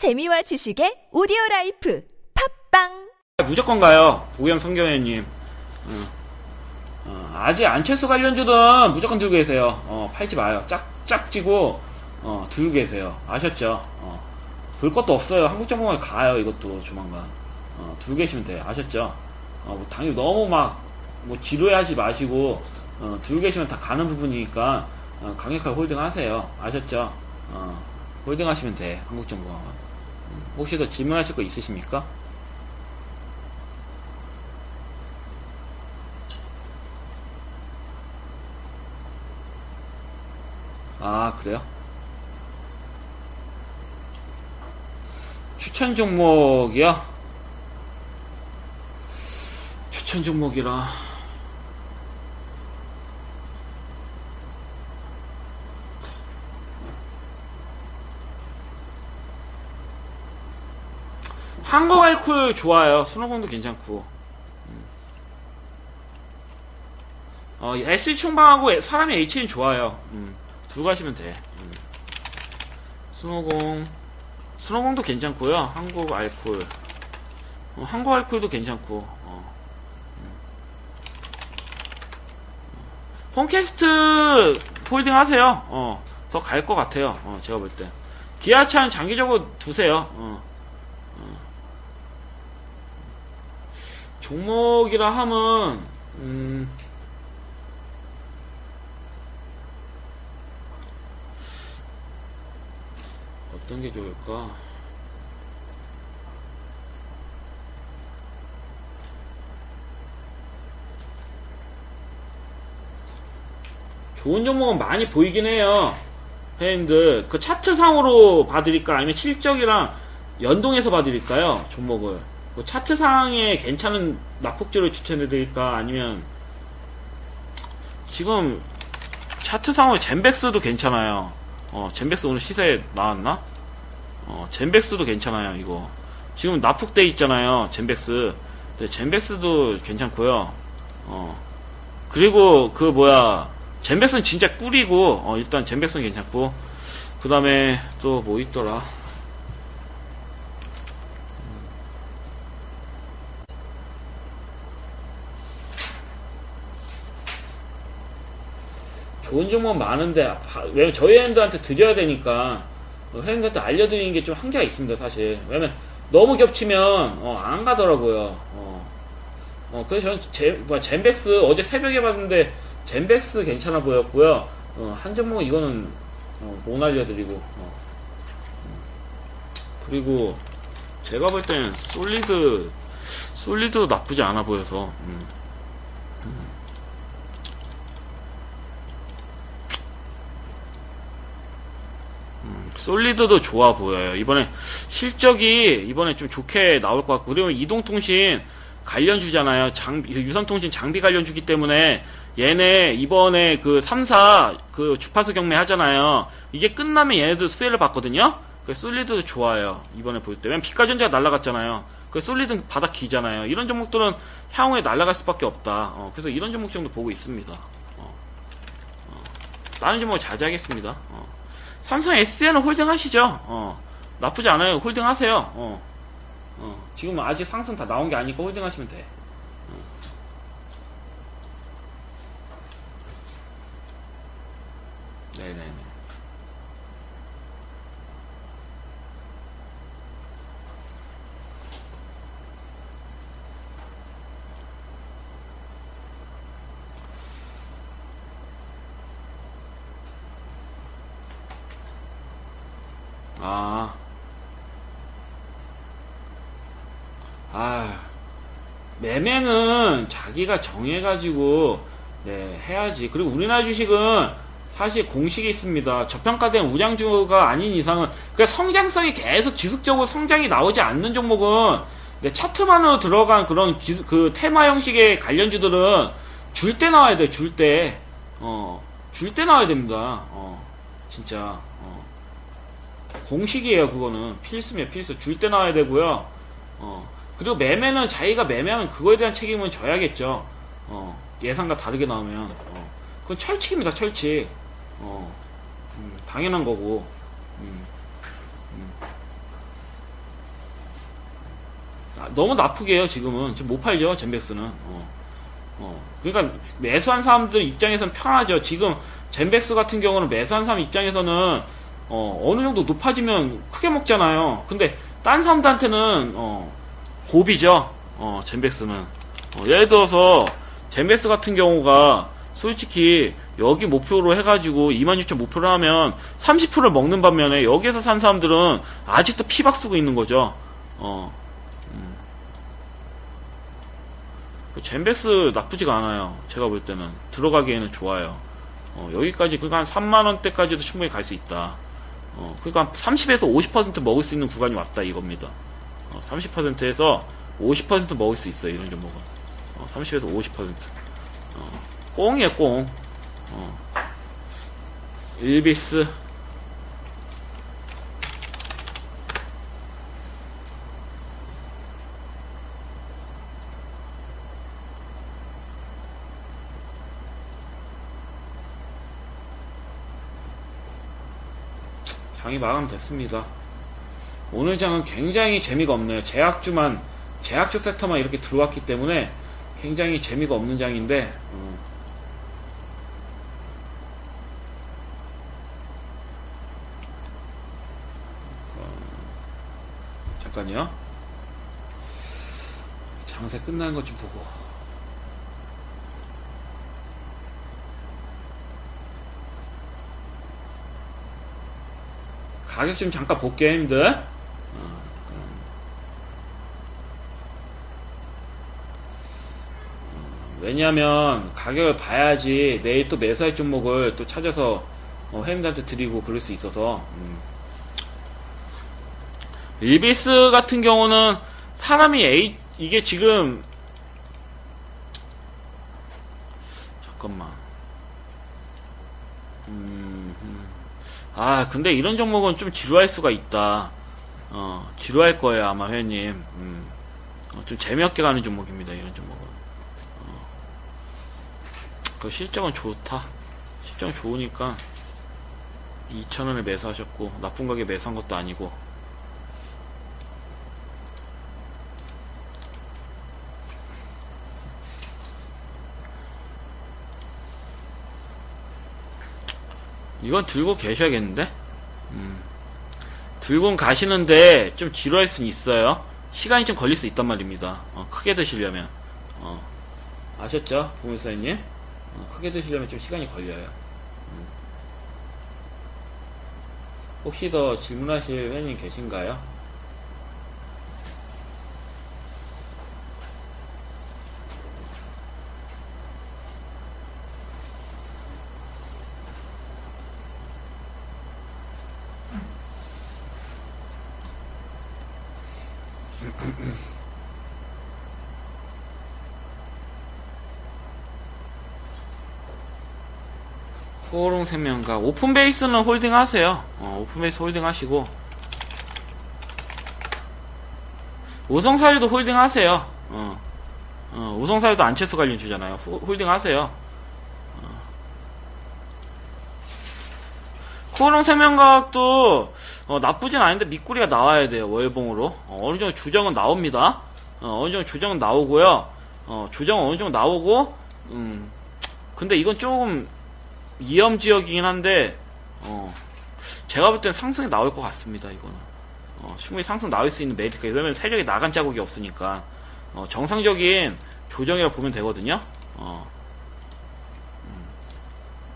재미와 지식의 오디오 라이프 팟빵 무조건 가요. 오영 성경회님. 어. 어, 아직 안철수 관련주든 무조건 들고 계세요. 어, 팔지 마요. 짝, 짝지고, 어, 들고 계세요. 아셨죠? 어, 볼 것도 없어요. 한국정보에 가요. 이것도 조만간. 어, 들고 계시면 돼요. 아셨죠? 어, 뭐 당연히 너무 막, 뭐, 지루해하지 마시고, 어, 들고 계시면 다 가는 부분이니까, 어, 강력하게 홀딩 하세요. 아셨죠? 어, 홀딩 하시면 돼. 한국정보가. 음, 혹시 더 질문하실 거 있으십니까? 아, 그래요? 추천 종목이요? 추천 종목이라. 한국 알콜 좋아요. 손오공도 괜찮고. 음. 어, SG충방하고 사람인 HR은 좋아요. 음. 두고 가시면 돼. 음. 손오공, 손오공도 괜찮고요. 한국 알콜. 어, 한국 알콜도 괜찮고. 어. 음. 홈캐스트 홀딩 하세요. 어, 더 갈 것 같아요. 어, 제가 볼 때. 기아차는 장기적으로 두세요. 어. 어. 종목이라 하면, 음, 어떤 게 좋을까? 좋은 종목은 많이 보이긴 해요. 회원들. 그 차트상으로 봐드릴까? 아니면 실적이랑 연동해서 봐드릴까요? 종목을. 그 차트상에 괜찮은 납폭주를 추천해드릴까? 아니면, 지금, 차트상으로 젠백스도 괜찮아요. 어, 젠백스 오늘 시세에 나왔나? 어, 젠백스도 괜찮아요, 이거. 지금 납폭돼 있잖아요, 젠백스. 네, 젠백스도 괜찮고요. 어. 그리고 그 뭐야, 젠백스는 진짜 꿀이고, 어, 일단 젠백스는 괜찮고, 그 다음에 또 뭐 있더라. 좋은 종목 많은데, 왜냐면 저희 회원들한테 드려야 되니까, 어, 회원들한테 알려드리는 게 좀 한계가 있습니다, 사실. 왜냐면 너무 겹치면, 어, 안 가더라고요. 어. 어, 그래서 저는 제, 뭐, 젠백스 어제 새벽에 봤는데, 젠백스 괜찮아 보였고요. 어, 한 종목은 이거는, 어, 못 알려드리고, 어. 그리고, 제가 볼 때는 솔리드, 솔리드 나쁘지 않아 보여서, 음. 솔리드도 좋아 보여요. 이번에 실적이 이번에 좀 좋게 나올 것 같고 그리고 이동통신 관련주잖아요. 장비 유선통신 장비 관련주기 때문에 얘네 이번에 그 3사 그 주파수 경매 하잖아요. 이게 끝나면 얘네도 수혜를 받거든요. 그 솔리드도 좋아요. 이번에 볼 때. 왜냐면 피카전자가 날라갔잖아요. 그 솔리드 바닥 기잖아요. 이런 종목들은 향후에 날라갈 수밖에 없다. 어, 그래서 이런 종목 정도 보고 있습니다. 어, 어, 다른 종목 자제하겠습니다. 어. 삼성 SDI는 홀딩 하시죠. 어, 나쁘지 않아요. 홀딩 하세요. 어, 어, 지금 아직 상승 다 나온 게 아니고 홀딩 하시면 돼. 어. 네네네. 아. 아. 매매는 자기가 정해가지고, 네, 해야지. 그리고 우리나라 주식은 사실 공식이 있습니다. 저평가된 우량주가 아닌 이상은, 그 성장성이 계속 지속적으로 성장이 나오지 않는 종목은, 네, 차트만으로 들어간 그런 기, 그 테마 형식의 관련주들은 줄 때 나와야 돼, 줄 때. 어, 줄 때 나와야 됩니다. 어, 진짜. 어. 공식이에요, 그거는. 필수면 필수. 줄 때 나와야 되고요. 어. 그리고 매매는 자기가 매매하면 그거에 대한 책임은 져야겠죠. 어. 예상과 다르게 나오면. 어. 그건 철칙입니다, 철칙. 어. 음, 당연한 거고. 음. 음. 너무 나쁘게 해요, 지금은. 지금 못 팔죠, 젠백스는. 어. 어. 그러니까 매수한 사람들 입장에서는 편하죠. 지금 젠백스 같은 경우는 매수한 사람 입장에서는 어, 어느 정도 높아지면 크게 먹잖아요. 근데 딴 사람들한테는 어, 고비죠. 어, 젠백스는. 어, 예를 들어서 젠백스 같은 경우가 솔직히 여기 목표로 해가지고 26,000 목표로 하면 30%를 먹는 반면에 여기에서 산 사람들은 아직도 피박 쓰고 있는 거죠. 어. 음. 그 젠백스 나쁘지가 않아요. 제가 볼 때는 들어가기에는 좋아요. 어, 여기까지 그러니까 한 3만 원대까지도 충분히 갈 수 있다. 어, 그러니까 30에서 50% 먹을 수 있는 구간이 왔다 이겁니다. 어, 30%에서 50% 먹을 수 있어요 이런 종목은. 어, 30에서 50%. 어, 꽁이에요 꽁. 어. 일비스. 장이 마감됐습니다. 오늘 장은 굉장히 재미가 없네요. 제약주만, 제약주 섹터만 이렇게 들어왔기 때문에 굉장히 재미가 없는 장인데, 어, 잠깐요. 장세 끝나는 것 좀 보고. 가격 좀 잠깐 볼게요, 힘들. 어, 음. 어, 왜냐하면 가격을 봐야지 내일 또 매수할 종목을 또 찾아서 어, 회원들한테 드리고 그럴 수 있어서 음. 일비스 같은 경우는 사람이 A 이게 지금 잠깐만 음, 음. 아 근데 이런 종목은 좀 지루할 수가 있다. 어 지루할 거예요 아마 회원님. 음. 어, 좀 재미없게 가는 종목입니다 이런 종목은. 어. 그 실적은 좋다. 실적 좋으니까 2,000원에 매수하셨고 나쁜 가게 매수한 것도 아니고 이건 들고 계셔야겠는데? 음. 들고 가시는데 좀 지루할 수는 있어요. 시간이 좀 걸릴 수 있단 말입니다. 어, 크게 드시려면. 어. 아셨죠? 보물사님? 어, 크게 드시려면 좀 시간이 걸려요. 음. 혹시 더 질문하실 회원님 계신가요? 코오롱 생명과학 오픈 베이스는 홀딩 하세요. 어, 오픈 베이스 홀딩 하시고 우성사료도 홀딩 하세요. 어, 어, 우성사료도 안철수 관련 주잖아요. 후- 홀딩 하세요. 코오롱 생명과학도 어, 나쁘진 않은데 밑꼬리가 나와야 돼요. 월봉으로 어, 느 정도 조정은 나옵니다. 어, 느 정도 조정은 나오고요. 어, 조정은 어느 정도 나오고 음, 근데 이건 조금 위험 지역이긴 한데 어, 제가 볼 땐 상승이 나올 것 같습니다. 이거는 어, 충분히 상승 나올 수 있는 메리트가 왜냐면 세력이 나간 자국이 없으니까 어, 정상적인 조정이라 보면 되거든요. 어,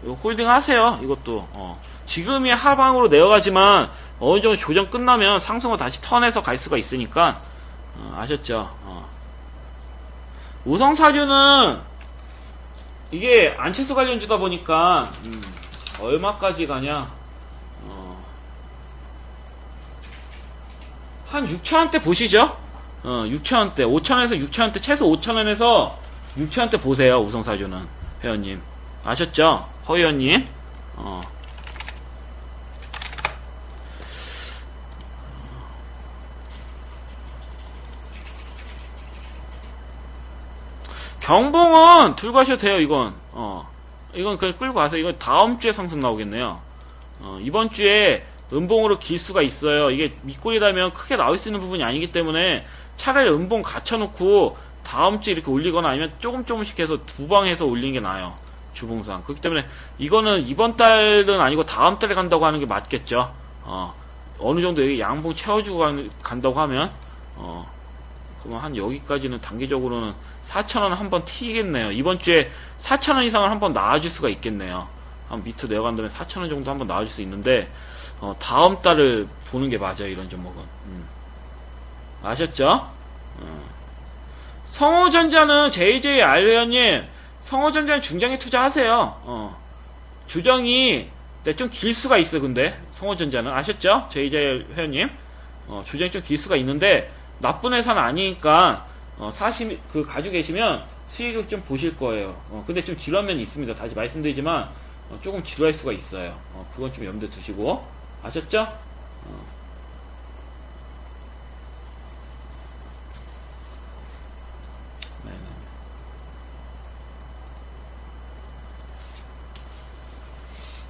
음, 홀딩 하세요. 이것도 어, 지금이 하방으로 내려가지만 어느 정도 조정 끝나면 상승을 다시 턴해서 갈 수가 있으니까 어, 아셨죠? 어. 우성사류는 이게 안채수 관련주다 보니까 음, 얼마까지 가냐? 어, 한 6천원대 보시죠? 어, 6천원대. 5천원에서 6천원대 최소 5천원에서 6천원대 보세요 우성사주는. 회원님. 아셨죠? 허 의원님? 어. 경봉은 들고 하셔도 돼요, 이건. 어. 이건 그냥 끌고 가세요. 이건 다음 주에 상승 나오겠네요. 어, 이번 주에 음봉으로 길 수가 있어요. 이게 밑골이 달면 크게 나올 수 있는 부분이 아니기 때문에 차라리 은봉 갖춰놓고 다음 주 이렇게 올리거나 아니면 조금 조금씩 해서 두 방 해서 올리는 게 나아요. 주봉상. 그렇기 때문에 이거는 이번 달은 아니고 다음 달에 간다고 하는 게 맞겠죠. 어, 어느 정도 여기 양봉 채워주고 간, 간다고 하면, 어, 그러면 한 여기까지는 단기적으로는 4,000원 한번 튀겠네요. 이번 주에 4,000원 이상을 한번 나와줄 수가 있겠네요. 한 밑으로 내려간 다음에 4,000원 정도 한번 나와줄 수 있는데, 어, 다음 달을 보는 게 맞아요. 이런 종목은. 음. 아셨죠? 어. 성호전자는 JJR 회원님, 성호전자는 중장에 투자하세요. 어. 주정이 네, 좀길 수가 있어 근데 성호전자는 아셨죠? JJ 회원님 어, 주정이 좀 길 수가 있는데 나쁜 회사는 아니니까 어, 사실 그 가지고 계시면 수익을 좀 보실 거예요. 어, 근데 좀 지루한 면이 있습니다. 다시 말씀드리지만 어, 조금 지루할 수가 있어요. 어, 그건 좀 염두에 두시고 아셨죠? 어. 네네.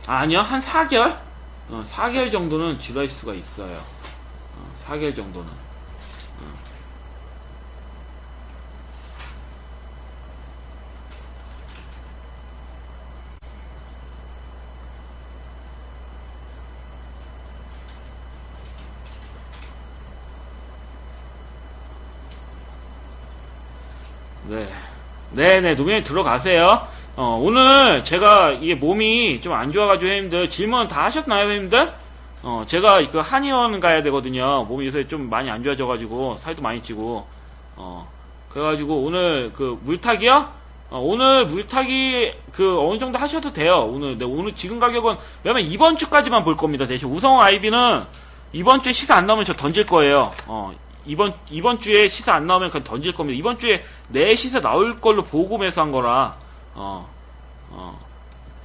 아니요, 한 4개월? 어, 4개월 정도는 지루할 수가 있어요. 어, 4개월 정도는. 네. 네네, 노면에 들어가세요. 어, 오늘 제가 이게 몸이 좀 안 좋아가지고 형님들 질문 다 하셨나요, 형님들? 어, 제가 그 한의원 가야 되거든요. 몸이 요새 좀 많이 안 좋아져가지고 살도 많이 찌고, 어, 그래가지고 오늘 그 물타기요? 어, 오늘 물타기 그 어느 정도 하셔도 돼요. 오늘 네, 오늘 지금 가격은 왜냐면 이번 주까지만 볼 겁니다. 대신 우성 아이비는 이번 주에 시세 안 나오면 저 던질 거예요. 어, 이번 이번 주에 시세 안 나오면 그냥 던질 겁니다. 이번 주에 내 시세 나올 걸로 보고 매수한 거라. 어. 어.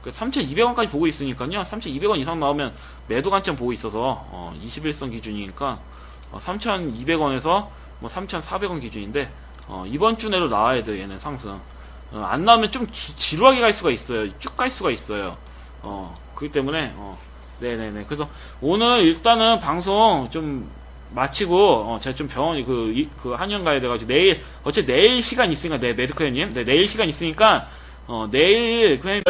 그 3,200원까지 보고 있으니까요. 3,200원 이상 나오면 매도 관점 보고 있어서 어, 21선 기준이니까 어, 3,200원에서 뭐 3,400원 기준인데 어, 이번 주 내로 나와야 돼요. 얘는 상승. 어, 안 나오면 좀 기- 지루하게 갈 수가 있어요. 쭉 갈 수가 있어요. 어, 그렇기 때문에 어, 네네네. 그래서 오늘 일단은 방송 좀 마치고 어, 제가 좀 병원 그, 이- 그 한의원 가야 돼가지고 내일 어째 내일 시간 있으니까 네 메디컬님 네 내일 시간 있으니까 어, 내일 그냥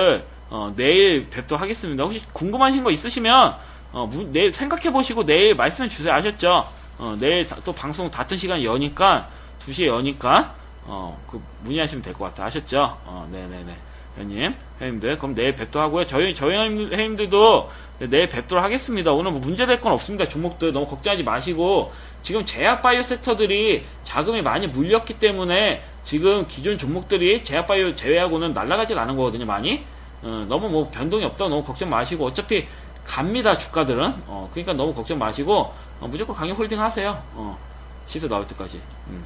어, 내일 뵙도록 하겠습니다. 혹시 궁금하신 거 있으시면 어, 무- 내일 생각해 보시고 내일 말씀해 주세요. 아셨죠? 어, 내일 다- 또 방송 같은 시간 여니까 2시에 여니까 어, 그 문의하시면 될 것 같아. 아셨죠? 어, 네네네. 회원님, 회원님들. 그럼 내일 뵙도록 하고요. 저희, 저희 회원님- 회원님들도 내일 뵙도록 하겠습니다. 오늘 뭐 문제될 건 없습니다. 종목들 너무 걱정하지 마시고. 지금 제약바이오 섹터들이 자금이 많이 물렸기 때문에 지금 기존 종목들이 제약바이오 제외하고는 날아가질 않은 거거든요, 많이. 어, 너무 뭐 변동이 없다고 너무 걱정 마시고. 어차피 갑니다, 주가들은. 어, 그러니까 너무 걱정 마시고. 어, 무조건 강력 홀딩 하세요. 어, 시세 나올 때까지. 음.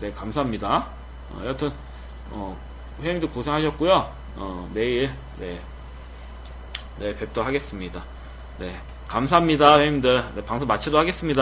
네, 감사합니다. 어, 여튼, 어, 회원님들 고생하셨고요. 어, 내일, 네, 네, 뵙도록 하겠습니다. 네, 감사합니다, 회원님들. 네, 방송 마치도록 하겠습니다.